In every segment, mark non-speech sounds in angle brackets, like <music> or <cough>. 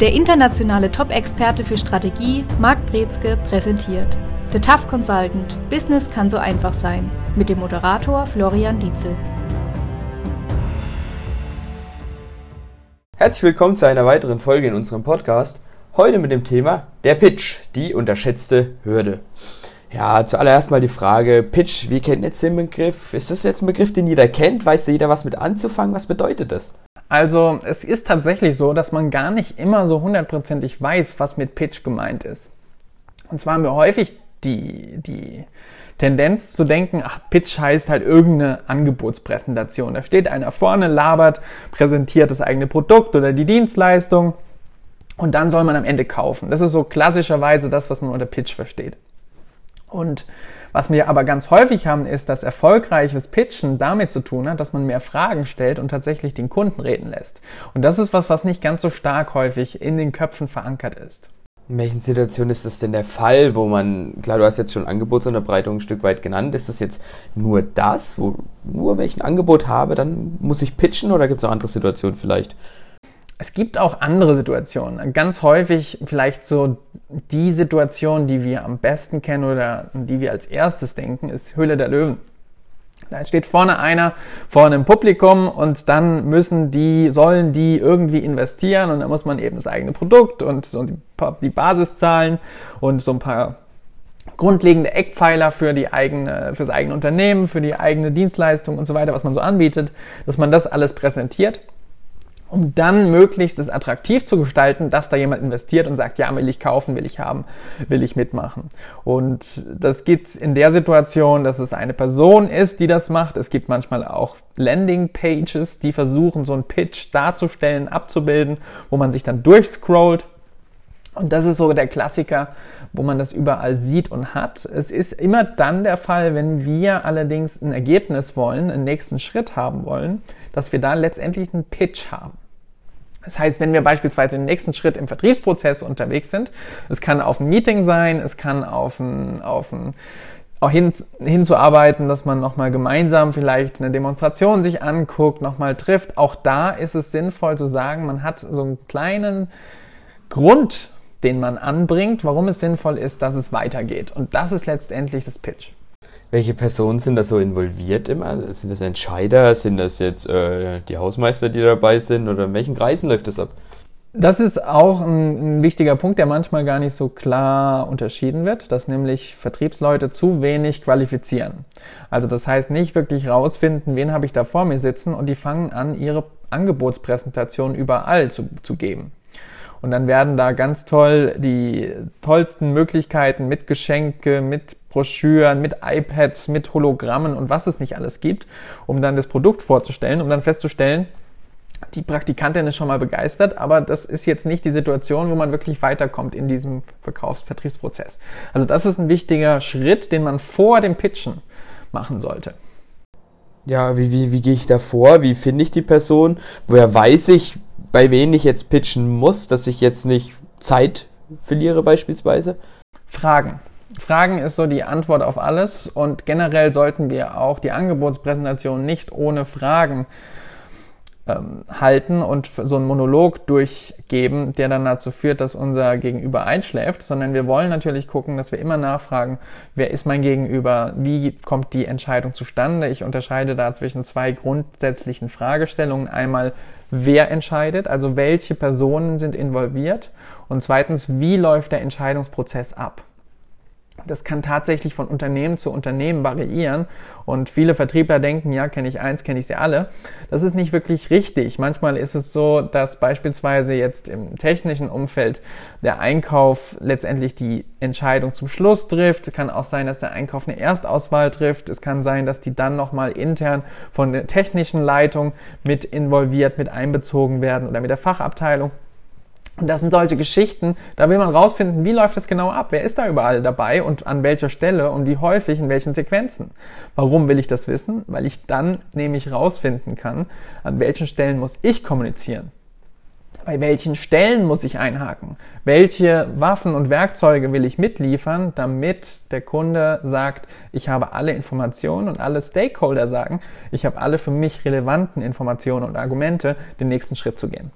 Der internationale Top-Experte für Strategie, Marc Brezke, präsentiert The Tough Consultant – Business kann so einfach sein mit dem Moderator Florian Dietzel. Herzlich willkommen zu einer weiteren Folge in unserem Podcast. Heute mit dem Thema der Pitch, die unterschätzte Hürde. Ja, zuallererst mal die Frage, Pitch, wie kennt jetzt den Begriff? Ist das jetzt ein Begriff, den jeder kennt? Weiß jeder was mit anzufangen? Was bedeutet das? Also es ist tatsächlich so, dass man gar nicht immer so hundertprozentig weiß, was mit Pitch gemeint ist. Und zwar haben wir häufig die, die Tendenz zu denken, ach, Pitch heißt halt irgendeine Angebotspräsentation. Da steht einer vorne, labert, präsentiert das eigene Produkt oder die Dienstleistung und dann soll man am Ende kaufen. Das ist so klassischerweise das, was man unter Pitch versteht. Und was wir aber ganz häufig haben, ist, dass erfolgreiches Pitchen damit zu tun hat, dass man mehr Fragen stellt und tatsächlich den Kunden reden lässt. Und das ist was, was nicht ganz so stark häufig in den Köpfen verankert ist. In welchen Situationen ist das denn der Fall, wo man, klar, du hast jetzt schon Angebotsunterbreitung ein Stück weit genannt, ist das jetzt nur das, wo nur welchen Angebot habe, dann muss ich pitchen oder gibt es auch andere Situationen vielleicht? Es gibt auch andere Situationen. Ganz häufig vielleicht so die Situation, die wir am besten kennen oder die wir als erstes denken, ist Höhle der Löwen. Da steht vorne einer vor einem Publikum und dann müssen die, sollen die irgendwie investieren und dann muss man eben das eigene Produkt und so die, die Basiszahlen und so ein paar grundlegende Eckpfeiler für die eigene, fürs eigene Unternehmen, für die eigene Dienstleistung und so weiter, was man so anbietet, dass man das alles präsentiert um dann möglichst es attraktiv zu gestalten, dass da jemand investiert und sagt, ja, will ich kaufen, will ich haben, will ich mitmachen. Und das geht in der Situation, dass es eine Person ist, die das macht. Es gibt manchmal auch Landing Pages, die versuchen, so einen Pitch darzustellen, abzubilden, wo man sich dann durchscrollt. Und das ist so der Klassiker, wo man das überall sieht und hat. Es ist immer dann der Fall, wenn wir allerdings ein Ergebnis wollen, einen nächsten Schritt haben wollen, dass wir da letztendlich einen Pitch haben. Das heißt, wenn wir beispielsweise im nächsten Schritt im Vertriebsprozess unterwegs sind, es kann auf ein Meeting sein, es kann auf ein, auf ein auch hin, hinzuarbeiten, dass man nochmal gemeinsam vielleicht eine Demonstration sich anguckt, nochmal trifft. Auch da ist es sinnvoll zu sagen, man hat so einen kleinen Grund, den man anbringt, warum es sinnvoll ist, dass es weitergeht. Und das ist letztendlich das Pitch. Welche Personen sind da so involviert immer? Sind das Entscheider? Sind das jetzt äh, die Hausmeister, die dabei sind? Oder in welchen Kreisen läuft das ab? Das ist auch ein, ein, wichtiger Punkt, der manchmal gar nicht so klar unterschieden wird, dass nämlich Vertriebsleute zu wenig qualifizieren. Also das heißt nicht wirklich rausfinden, wen habe ich da vor mir sitzen und die fangen an, ihre Angebotspräsentation überall zu, zu geben. Und dann werden da ganz toll die tollsten Möglichkeiten mit Geschenke, mit Broschüren, mit iPads, mit Hologrammen und was es nicht alles gibt, um dann das Produkt vorzustellen, um dann festzustellen, die Praktikantin ist schon mal begeistert, aber das ist jetzt nicht die Situation, wo man wirklich weiterkommt in diesem Verkaufsvertriebsprozess. Also das ist ein wichtiger Schritt, den man vor dem Pitchen machen sollte. Ja, wie, wie, wie gehe ich da vor? Wie finde ich die Person? Woher weiß ich, bei wem ich jetzt pitchen muss, dass ich jetzt nicht Zeit verliere beispielsweise? Fragen. Fragen ist so die Antwort auf alles und generell sollten wir auch die Angebotspräsentation nicht ohne Fragen ähm, halten und so einen Monolog durchgeben, der dann dazu führt, dass unser Gegenüber einschläft, sondern wir wollen natürlich gucken, dass wir immer nachfragen, wer ist mein Gegenüber, wie kommt die Entscheidung zustande. Ich unterscheide da zwischen zwei grundsätzlichen Fragestellungen. Einmal, wer entscheidet, also welche Personen sind involviert und zweitens, wie läuft der Entscheidungsprozess ab. Das kann tatsächlich von Unternehmen zu Unternehmen variieren und viele Vertriebler denken, ja, kenne ich eins, kenne ich sie alle. Das ist nicht wirklich richtig. Manchmal ist es so, dass beispielsweise jetzt im technischen Umfeld der Einkauf letztendlich die Entscheidung zum Schluss trifft. Es kann auch sein, dass der Einkauf eine Erstauswahl trifft. Es kann sein, dass die dann nochmal intern von der technischen Leitung mit involviert, mit einbezogen werden oder mit der Fachabteilung. Und das sind solche Geschichten, da will man rausfinden, wie läuft das genau ab? Wer ist da überall dabei und an welcher Stelle und wie häufig in welchen Sequenzen? Warum will ich das wissen? Weil ich dann nämlich rausfinden kann, an welchen Stellen muss ich kommunizieren? Bei welchen Stellen muss ich einhaken? Welche Waffen und Werkzeuge will ich mitliefern, damit der Kunde sagt, ich habe alle Informationen und alle Stakeholder sagen, ich habe alle für mich relevanten Informationen und Argumente, den nächsten Schritt zu gehen?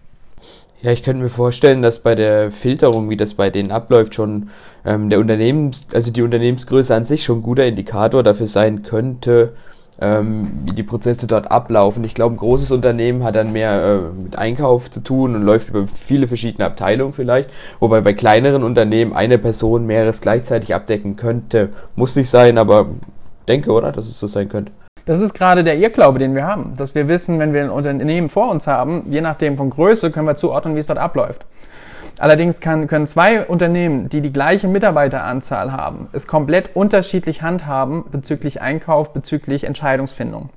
Ja, ich könnte mir vorstellen, dass bei der Filterung, wie das bei denen abläuft, schon ähm, der Unternehmens, also die Unternehmensgröße an sich schon ein guter Indikator dafür sein könnte, ähm, wie die Prozesse dort ablaufen. Ich glaube, ein großes Unternehmen hat dann mehr äh, mit Einkauf zu tun und läuft über viele verschiedene Abteilungen vielleicht, wobei bei kleineren Unternehmen eine Person mehreres gleichzeitig abdecken könnte. Muss nicht sein, aber denke, oder, dass es so sein könnte. Das ist gerade der Irrglaube, den wir haben, dass wir wissen, wenn wir ein Unternehmen vor uns haben, je nachdem von Größe, können wir zuordnen, wie es dort abläuft. Allerdings kann, können zwei Unternehmen, die die gleiche Mitarbeiteranzahl haben, es komplett unterschiedlich handhaben bezüglich Einkauf, bezüglich Entscheidungsfindung.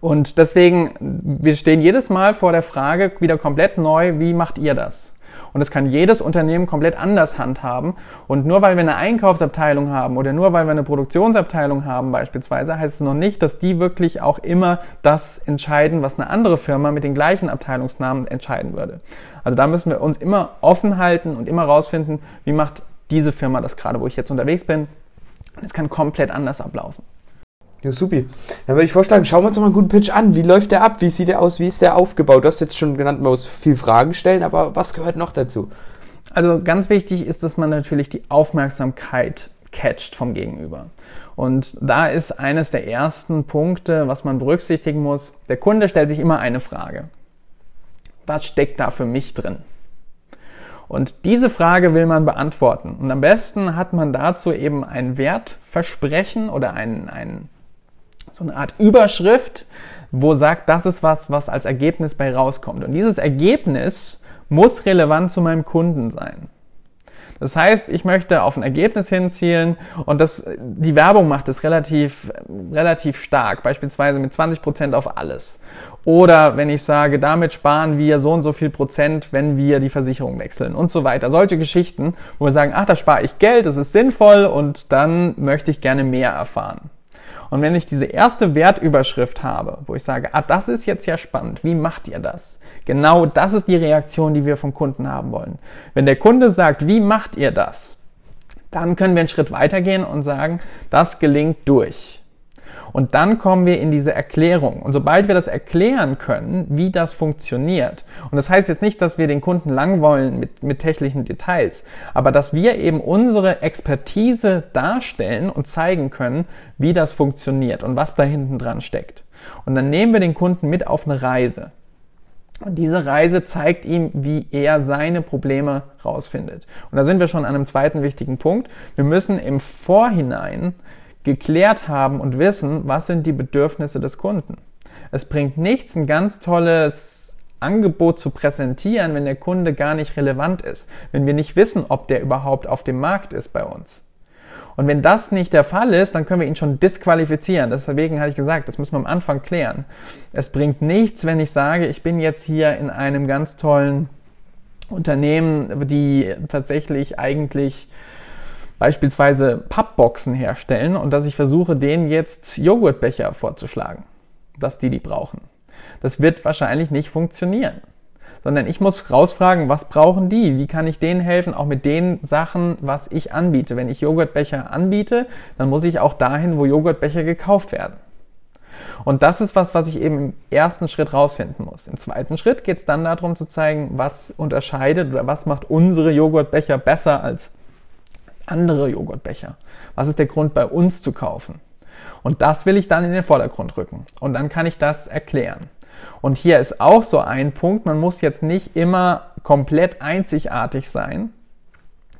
Und deswegen, wir stehen jedes Mal vor der Frage wieder komplett neu, wie macht ihr das? Und das kann jedes Unternehmen komplett anders handhaben. Und nur weil wir eine Einkaufsabteilung haben oder nur weil wir eine Produktionsabteilung haben beispielsweise, heißt es noch nicht, dass die wirklich auch immer das entscheiden, was eine andere Firma mit den gleichen Abteilungsnamen entscheiden würde. Also da müssen wir uns immer offen halten und immer rausfinden, wie macht diese Firma das gerade, wo ich jetzt unterwegs bin. Es kann komplett anders ablaufen. Ja, supi. Dann würde ich vorschlagen, schauen wir uns mal einen guten Pitch an. Wie läuft der ab? Wie sieht der aus? Wie ist der aufgebaut? Du hast jetzt schon genannt, man muss viel Fragen stellen, aber was gehört noch dazu? Also ganz wichtig ist, dass man natürlich die Aufmerksamkeit catcht vom Gegenüber. Und da ist eines der ersten Punkte, was man berücksichtigen muss. Der Kunde stellt sich immer eine Frage. Was steckt da für mich drin? Und diese Frage will man beantworten. Und am besten hat man dazu eben ein Wertversprechen oder ein, ein so eine Art Überschrift, wo sagt, das ist was, was als Ergebnis bei rauskommt. Und dieses Ergebnis muss relevant zu meinem Kunden sein. Das heißt, ich möchte auf ein Ergebnis hinzielen und das, die Werbung macht es relativ, relativ stark, beispielsweise mit 20 Prozent auf alles. Oder wenn ich sage, damit sparen wir so und so viel Prozent, wenn wir die Versicherung wechseln und so weiter. Solche Geschichten, wo wir sagen, ach, da spare ich Geld, das ist sinnvoll und dann möchte ich gerne mehr erfahren. Und wenn ich diese erste Wertüberschrift habe, wo ich sage, ah, das ist jetzt ja spannend, wie macht ihr das? Genau das ist die Reaktion, die wir vom Kunden haben wollen. Wenn der Kunde sagt, wie macht ihr das? Dann können wir einen Schritt weitergehen und sagen, das gelingt durch. Und dann kommen wir in diese Erklärung. Und sobald wir das erklären können, wie das funktioniert, und das heißt jetzt nicht, dass wir den Kunden langweilen mit, mit technischen Details, aber dass wir eben unsere Expertise darstellen und zeigen können, wie das funktioniert und was da hinten dran steckt. Und dann nehmen wir den Kunden mit auf eine Reise. Und diese Reise zeigt ihm, wie er seine Probleme rausfindet. Und da sind wir schon an einem zweiten wichtigen Punkt. Wir müssen im Vorhinein geklärt haben und wissen, was sind die Bedürfnisse des Kunden. Es bringt nichts, ein ganz tolles Angebot zu präsentieren, wenn der Kunde gar nicht relevant ist, wenn wir nicht wissen, ob der überhaupt auf dem Markt ist bei uns. Und wenn das nicht der Fall ist, dann können wir ihn schon disqualifizieren. Deswegen hatte ich gesagt, das müssen wir am Anfang klären. Es bringt nichts, wenn ich sage, ich bin jetzt hier in einem ganz tollen Unternehmen, die tatsächlich eigentlich beispielsweise Pappboxen herstellen und dass ich versuche, denen jetzt Joghurtbecher vorzuschlagen, dass die die brauchen. Das wird wahrscheinlich nicht funktionieren. Sondern ich muss rausfragen, was brauchen die? Wie kann ich denen helfen? Auch mit den Sachen, was ich anbiete. Wenn ich Joghurtbecher anbiete, dann muss ich auch dahin, wo Joghurtbecher gekauft werden. Und das ist was, was ich eben im ersten Schritt rausfinden muss. Im zweiten Schritt geht es dann darum zu zeigen, was unterscheidet oder was macht unsere Joghurtbecher besser als andere Joghurtbecher? Was ist der Grund, bei uns zu kaufen? Und das will ich dann in den Vordergrund rücken. Und dann kann ich das erklären. Und hier ist auch so ein Punkt, man muss jetzt nicht immer komplett einzigartig sein,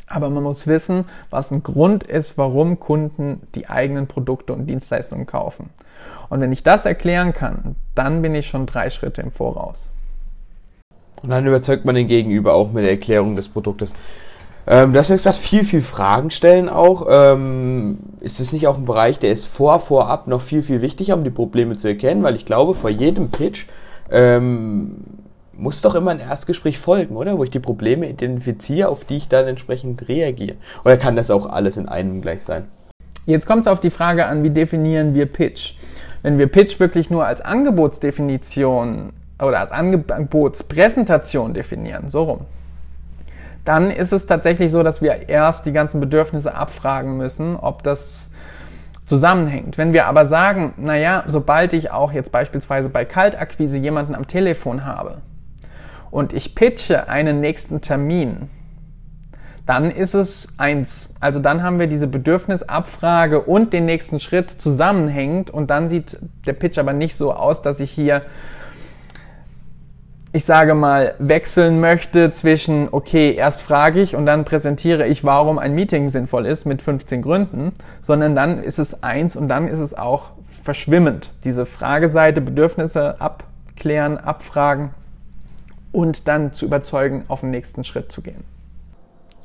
aber man muss wissen, was ein Grund ist, warum Kunden die eigenen Produkte und Dienstleistungen kaufen. Und wenn ich das erklären kann, dann bin ich schon drei Schritte im Voraus. Und dann überzeugt man den Gegenüber auch mit der Erklärung des Produktes. Ähm, du hast ja gesagt, viel, viel Fragen stellen auch. Ähm, ist das nicht auch ein Bereich, der ist vor, vorab noch viel, viel wichtiger, um die Probleme zu erkennen? Weil ich glaube, vor jedem Pitch ähm, muss doch immer ein Erstgespräch folgen, oder? Wo ich die Probleme identifiziere, auf die ich dann entsprechend reagiere. Oder kann das auch alles in einem gleich sein? Jetzt kommt es auf die Frage an, wie definieren wir Pitch? Wenn wir Pitch wirklich nur als Angebotsdefinition oder als Angebotspräsentation definieren, so rum, dann ist es tatsächlich so, dass wir erst die ganzen Bedürfnisse abfragen müssen, ob das zusammenhängt. Wenn wir aber sagen, naja, sobald ich auch jetzt beispielsweise bei Kaltakquise jemanden am Telefon habe und ich pitche einen nächsten Termin, dann ist es eins. Also dann haben wir diese Bedürfnisabfrage und den nächsten Schritt zusammenhängend und dann sieht der Pitch aber nicht so aus, dass ich hier ich sage mal, wechseln möchte zwischen, okay, erst frage ich und dann präsentiere ich, warum ein Meeting sinnvoll ist mit 15 Gründen, sondern dann ist es eins und dann ist es auch verschwimmend. Diese Frageseite, Bedürfnisse abklären, abfragen und dann zu überzeugen, auf den nächsten Schritt zu gehen.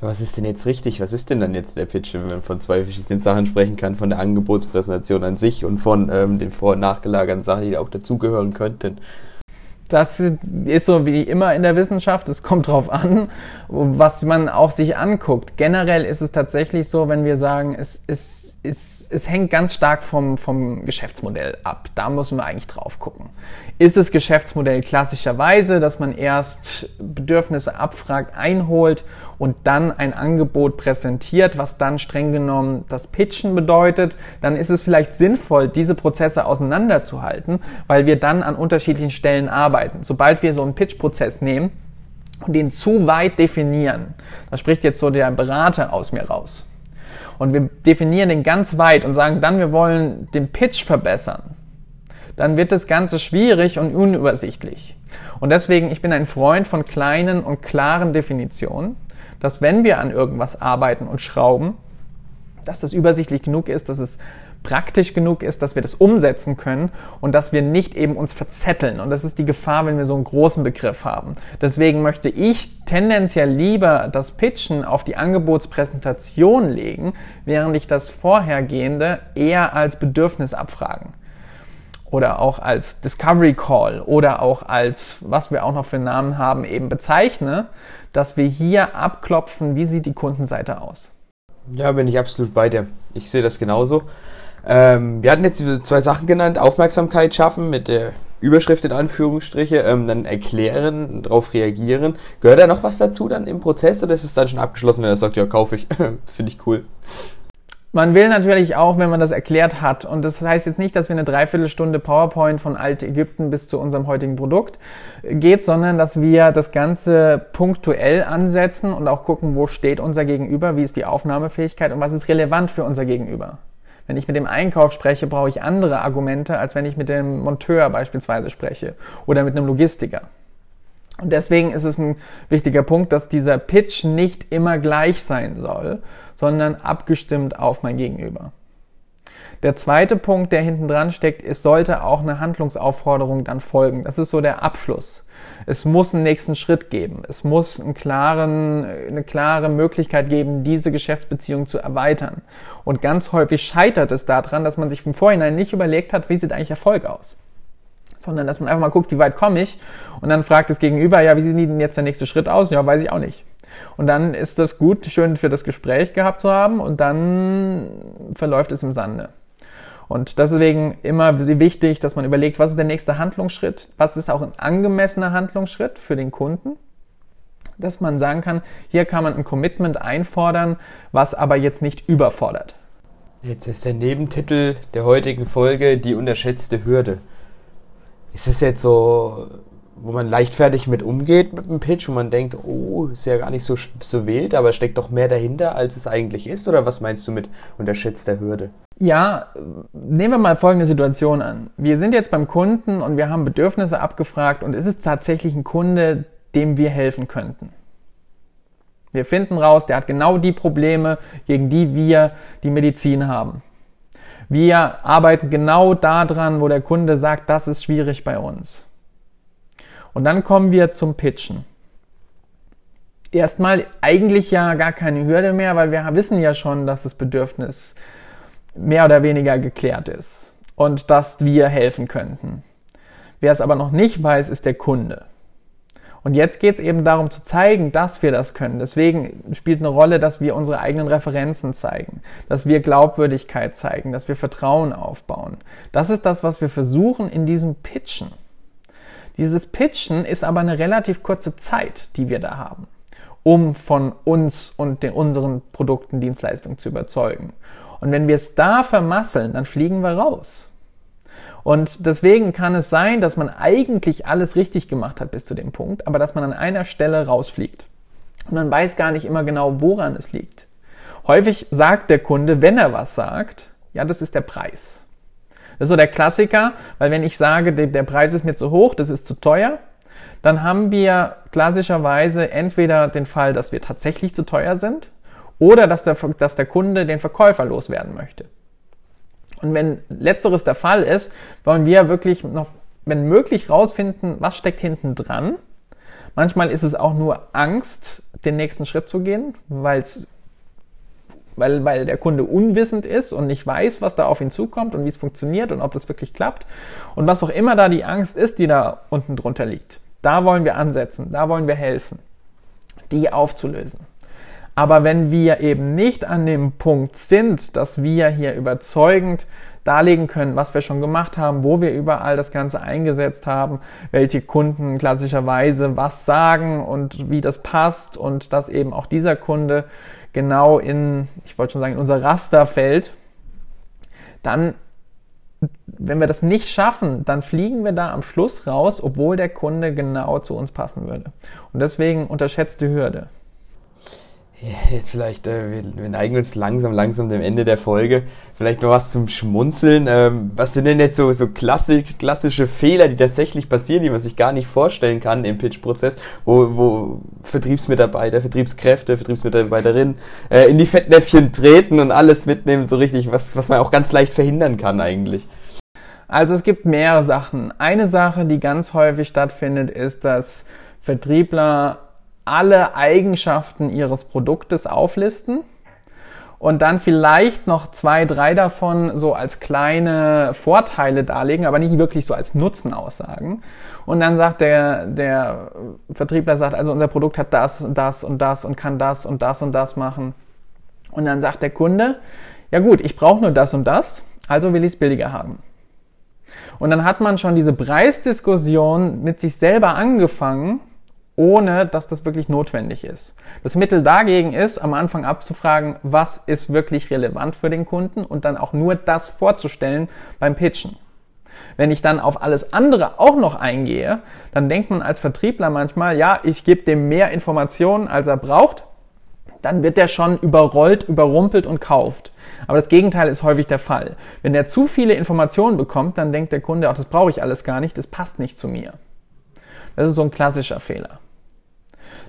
Was ist denn jetzt richtig? Was ist denn dann jetzt der Pitch, wenn man von zwei verschiedenen Sachen sprechen kann? Von der Angebotspräsentation an sich und von ähm, den vor- und nachgelagerten Sachen, die auch dazugehören könnten. Das ist so wie immer in der Wissenschaft. Es kommt drauf an, was man auch sich anguckt. Generell ist es tatsächlich so, wenn wir sagen, es, es, es, es hängt ganz stark vom, vom Geschäftsmodell ab. Da müssen wir eigentlich drauf gucken. Ist das Geschäftsmodell klassischerweise, dass man erst Bedürfnisse abfragt, einholt und dann ein Angebot präsentiert, was dann streng genommen das Pitchen bedeutet, dann ist es vielleicht sinnvoll, diese Prozesse auseinanderzuhalten, weil wir dann an unterschiedlichen Stellen arbeiten. Sobald wir so einen Pitch-Prozess nehmen und den zu weit definieren, da spricht jetzt so der Berater aus mir raus. Und wir definieren den ganz weit und sagen dann, wir wollen den Pitch verbessern dann wird das Ganze schwierig und unübersichtlich. Und deswegen, ich bin ein Freund von kleinen und klaren Definitionen dass wenn wir an irgendwas arbeiten und schrauben, dass das übersichtlich genug ist, dass es praktisch genug ist, dass wir das umsetzen können und dass wir nicht eben uns verzetteln. Und das ist die Gefahr, wenn wir so einen großen Begriff haben. Deswegen möchte ich tendenziell lieber das Pitchen auf die Angebotspräsentation legen, während ich das Vorhergehende eher als Bedürfnis abfragen oder auch als Discovery Call oder auch als, was wir auch noch für Namen haben, eben bezeichne, dass wir hier abklopfen, wie sieht die Kundenseite aus. Ja, bin ich absolut bei dir. Ich sehe das genauso. Ähm, wir hatten jetzt zwei Sachen genannt, Aufmerksamkeit schaffen mit der Überschrift in Anführungsstriche, ähm, dann erklären, darauf reagieren. Gehört da noch was dazu dann im Prozess oder ist es dann schon abgeschlossen, wenn er sagt, ja, kaufe ich, <laughs> finde ich cool. Man will natürlich auch, wenn man das erklärt hat, und das heißt jetzt nicht, dass wir eine Dreiviertelstunde PowerPoint von Alt-Ägypten bis zu unserem heutigen Produkt geht, sondern dass wir das Ganze punktuell ansetzen und auch gucken, wo steht unser Gegenüber, wie ist die Aufnahmefähigkeit und was ist relevant für unser Gegenüber. Wenn ich mit dem Einkauf spreche, brauche ich andere Argumente, als wenn ich mit dem Monteur beispielsweise spreche oder mit einem Logistiker. Und deswegen ist es ein wichtiger Punkt, dass dieser Pitch nicht immer gleich sein soll, sondern abgestimmt auf mein Gegenüber. Der zweite Punkt, der hinten dran steckt, es sollte auch eine Handlungsaufforderung dann folgen. Das ist so der Abschluss. Es muss einen nächsten Schritt geben. Es muss einen klaren, eine klare Möglichkeit geben, diese Geschäftsbeziehung zu erweitern. Und ganz häufig scheitert es daran, dass man sich vom Vorhinein nicht überlegt hat, wie sieht eigentlich Erfolg aus sondern dass man einfach mal guckt, wie weit komme ich und dann fragt das Gegenüber, ja, wie sieht denn jetzt der nächste Schritt aus? Ja, weiß ich auch nicht. Und dann ist das gut, schön für das Gespräch gehabt zu haben und dann verläuft es im Sande. Und deswegen immer wichtig, dass man überlegt, was ist der nächste Handlungsschritt? Was ist auch ein angemessener Handlungsschritt für den Kunden? Dass man sagen kann, hier kann man ein Commitment einfordern, was aber jetzt nicht überfordert. Jetzt ist der Nebentitel der heutigen Folge die unterschätzte Hürde ist es jetzt so, wo man leichtfertig mit umgeht mit dem Pitch, wo man denkt, oh, ist ja gar nicht so, so wild, aber steckt doch mehr dahinter, als es eigentlich ist? Oder was meinst du mit unterschätzter Hürde? Ja, nehmen wir mal folgende Situation an. Wir sind jetzt beim Kunden und wir haben Bedürfnisse abgefragt und ist es tatsächlich ein Kunde, dem wir helfen könnten. Wir finden raus, der hat genau die Probleme, gegen die wir die Medizin haben. Wir arbeiten genau daran, wo der Kunde sagt, das ist schwierig bei uns. Und dann kommen wir zum Pitchen. Erstmal eigentlich ja gar keine Hürde mehr, weil wir wissen ja schon, dass das Bedürfnis mehr oder weniger geklärt ist und dass wir helfen könnten. Wer es aber noch nicht weiß, ist der Kunde. Und jetzt geht es eben darum zu zeigen, dass wir das können. Deswegen spielt eine Rolle, dass wir unsere eigenen Referenzen zeigen, dass wir Glaubwürdigkeit zeigen, dass wir Vertrauen aufbauen. Das ist das, was wir versuchen in diesem Pitchen. Dieses Pitchen ist aber eine relativ kurze Zeit, die wir da haben, um von uns und den, unseren Produkten, Dienstleistungen zu überzeugen. Und wenn wir es da vermasseln, dann fliegen wir raus. Und deswegen kann es sein, dass man eigentlich alles richtig gemacht hat bis zu dem Punkt, aber dass man an einer Stelle rausfliegt. Und man weiß gar nicht immer genau, woran es liegt. Häufig sagt der Kunde, wenn er was sagt, ja, das ist der Preis. Das ist so der Klassiker, weil wenn ich sage, der Preis ist mir zu hoch, das ist zu teuer, dann haben wir klassischerweise entweder den Fall, dass wir tatsächlich zu teuer sind oder dass der, dass der Kunde den Verkäufer loswerden möchte. Und wenn letzteres der Fall ist, wollen wir wirklich noch, wenn möglich, rausfinden, was steckt hinten dran. Manchmal ist es auch nur Angst, den nächsten Schritt zu gehen, weil's, weil, weil der Kunde unwissend ist und nicht weiß, was da auf ihn zukommt und wie es funktioniert und ob das wirklich klappt. Und was auch immer da die Angst ist, die da unten drunter liegt. Da wollen wir ansetzen, da wollen wir helfen, die aufzulösen. Aber wenn wir eben nicht an dem Punkt sind, dass wir hier überzeugend darlegen können, was wir schon gemacht haben, wo wir überall das Ganze eingesetzt haben, welche Kunden klassischerweise was sagen und wie das passt und dass eben auch dieser Kunde genau in, ich wollte schon sagen, in unser Raster fällt, dann wenn wir das nicht schaffen, dann fliegen wir da am Schluss raus, obwohl der Kunde genau zu uns passen würde. Und deswegen unterschätzte Hürde. Jetzt vielleicht, äh, wir, wir neigen uns langsam, langsam dem Ende der Folge. Vielleicht noch was zum Schmunzeln. Ähm, was sind denn jetzt so, so klassik, klassische Fehler, die tatsächlich passieren, die man sich gar nicht vorstellen kann im Pitch-Prozess, wo, wo Vertriebsmitarbeiter, Vertriebskräfte, Vertriebsmitarbeiterinnen äh, in die Fettnäpfchen treten und alles mitnehmen, so richtig, was, was man auch ganz leicht verhindern kann eigentlich. Also es gibt mehrere Sachen. Eine Sache, die ganz häufig stattfindet, ist, dass Vertriebler alle Eigenschaften ihres Produktes auflisten und dann vielleicht noch zwei, drei davon so als kleine Vorteile darlegen, aber nicht wirklich so als Nutzen aussagen. Und dann sagt der, der Vertriebler sagt, also unser Produkt hat das und das und das und kann das und das und das machen. Und dann sagt der Kunde, ja gut, ich brauche nur das und das, also will ich es billiger haben. Und dann hat man schon diese Preisdiskussion mit sich selber angefangen ohne dass das wirklich notwendig ist. Das Mittel dagegen ist, am Anfang abzufragen, was ist wirklich relevant für den Kunden und dann auch nur das vorzustellen beim Pitchen. Wenn ich dann auf alles andere auch noch eingehe, dann denkt man als Vertriebler manchmal, ja, ich gebe dem mehr Informationen, als er braucht, dann wird der schon überrollt, überrumpelt und kauft. Aber das Gegenteil ist häufig der Fall. Wenn der zu viele Informationen bekommt, dann denkt der Kunde, ach, das brauche ich alles gar nicht, das passt nicht zu mir. Das ist so ein klassischer Fehler.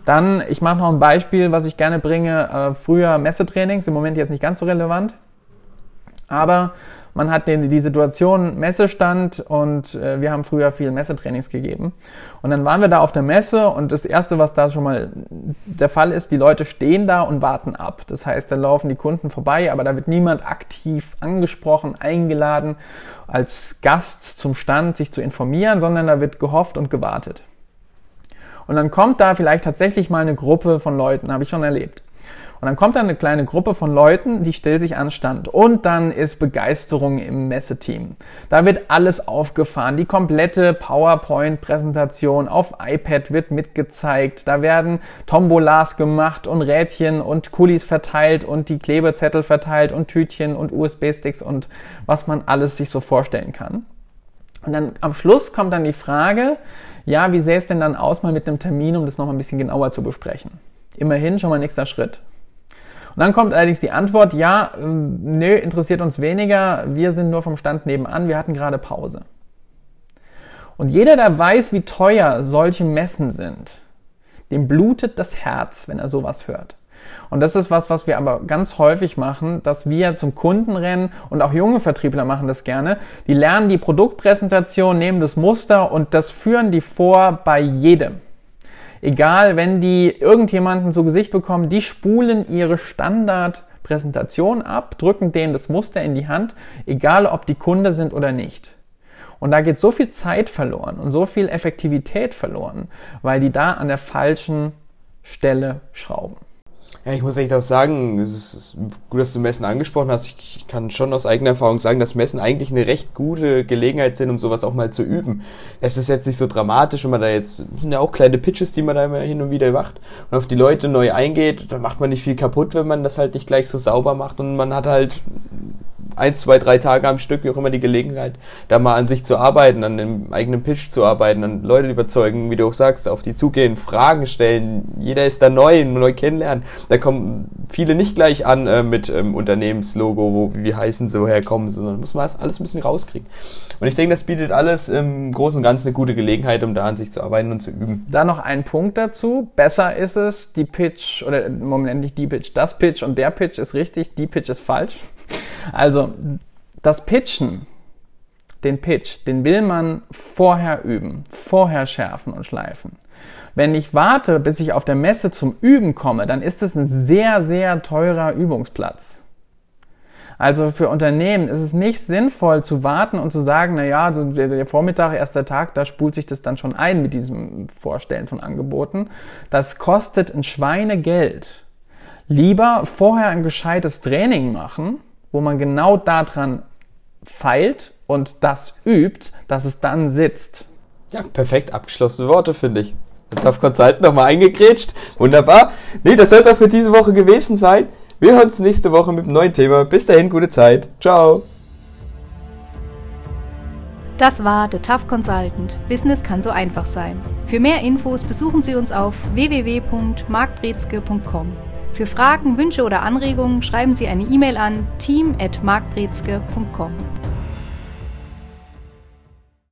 Dann, ich mache noch ein Beispiel, was ich gerne bringe. Äh, früher Messetrainings, im Moment jetzt nicht ganz so relevant. Aber man hat die Situation Messestand und äh, wir haben früher viel Messetrainings gegeben. Und dann waren wir da auf der Messe und das Erste, was da schon mal der Fall ist, die Leute stehen da und warten ab. Das heißt, da laufen die Kunden vorbei, aber da wird niemand aktiv angesprochen, eingeladen, als Gast zum Stand sich zu informieren, sondern da wird gehofft und gewartet. Und dann kommt da vielleicht tatsächlich mal eine Gruppe von Leuten, habe ich schon erlebt. Und dann kommt da eine kleine Gruppe von Leuten, die stellt sich an Stand. Und dann ist Begeisterung im Messeteam. Da wird alles aufgefahren. Die komplette PowerPoint-Präsentation auf iPad wird mitgezeigt. Da werden Tombolas gemacht und Rädchen und Kulis verteilt und die Klebezettel verteilt und Tütchen und USB-Sticks und was man alles sich so vorstellen kann. Und dann am Schluss kommt dann die Frage, ja, wie sähe es denn dann aus mal mit einem Termin, um das noch ein bisschen genauer zu besprechen? Immerhin schon mal nächster Schritt. Und dann kommt allerdings die Antwort, ja, ähm, nö, interessiert uns weniger, wir sind nur vom Stand nebenan, wir hatten gerade Pause. Und jeder, der weiß, wie teuer solche Messen sind, dem blutet das Herz, wenn er sowas hört. Und das ist was, was wir aber ganz häufig machen, dass wir zum Kunden rennen und auch junge Vertriebler machen das gerne. Die lernen die Produktpräsentation, nehmen das Muster und das führen die vor bei jedem. Egal, wenn die irgendjemanden zu Gesicht bekommen, die spulen ihre Standardpräsentation ab, drücken denen das Muster in die Hand, egal ob die Kunde sind oder nicht. Und da geht so viel Zeit verloren und so viel Effektivität verloren, weil die da an der falschen Stelle schrauben. Ja, ich muss echt auch sagen, es ist gut, dass du Messen angesprochen hast. Ich kann schon aus eigener Erfahrung sagen, dass Messen eigentlich eine recht gute Gelegenheit sind, um sowas auch mal zu üben. Es ist jetzt nicht so dramatisch, wenn man da jetzt, sind ja auch kleine Pitches, die man da immer hin und wieder macht und auf die Leute neu eingeht, dann macht man nicht viel kaputt, wenn man das halt nicht gleich so sauber macht und man hat halt eins, zwei, drei Tage am Stück, wie auch immer die Gelegenheit, da mal an sich zu arbeiten, an dem eigenen Pitch zu arbeiten, an Leute überzeugen, wie du auch sagst, auf die zugehen, Fragen stellen. Jeder ist da neu, neu kennenlernen. Da kommen viele nicht gleich an äh, mit ähm, Unternehmenslogo, wo wie heißen so herkommen, sondern muss man das alles ein bisschen rauskriegen. Und ich denke, das bietet alles im Großen und Ganzen eine gute Gelegenheit, um da an sich zu arbeiten und zu üben. Da noch ein Punkt dazu. Besser ist es, die Pitch, oder Moment nicht die Pitch, das Pitch und der Pitch ist richtig, die Pitch ist falsch. Also, das Pitchen, den Pitch, den will man vorher üben, vorher schärfen und schleifen. Wenn ich warte, bis ich auf der Messe zum Üben komme, dann ist es ein sehr, sehr teurer Übungsplatz. Also für Unternehmen ist es nicht sinnvoll zu warten und zu sagen, na ja, also der Vormittag, erster Tag, da spult sich das dann schon ein mit diesem Vorstellen von Angeboten. Das kostet ein Schweinegeld. Lieber vorher ein gescheites Training machen, wo man genau daran feilt und das übt, dass es dann sitzt. Ja, perfekt abgeschlossene Worte, finde ich. Jetzt auf Consultant nochmal eingegrätscht. Wunderbar. Nee, das soll es auch für diese Woche gewesen sein. Wir hören uns nächste Woche mit einem neuen Thema. Bis dahin, gute Zeit. Ciao. Das war The Tough Consultant. Business kann so einfach sein. Für mehr Infos besuchen Sie uns auf www.markbrezke.com. Für Fragen, Wünsche oder Anregungen schreiben Sie eine E-Mail an team@markbrezke.com.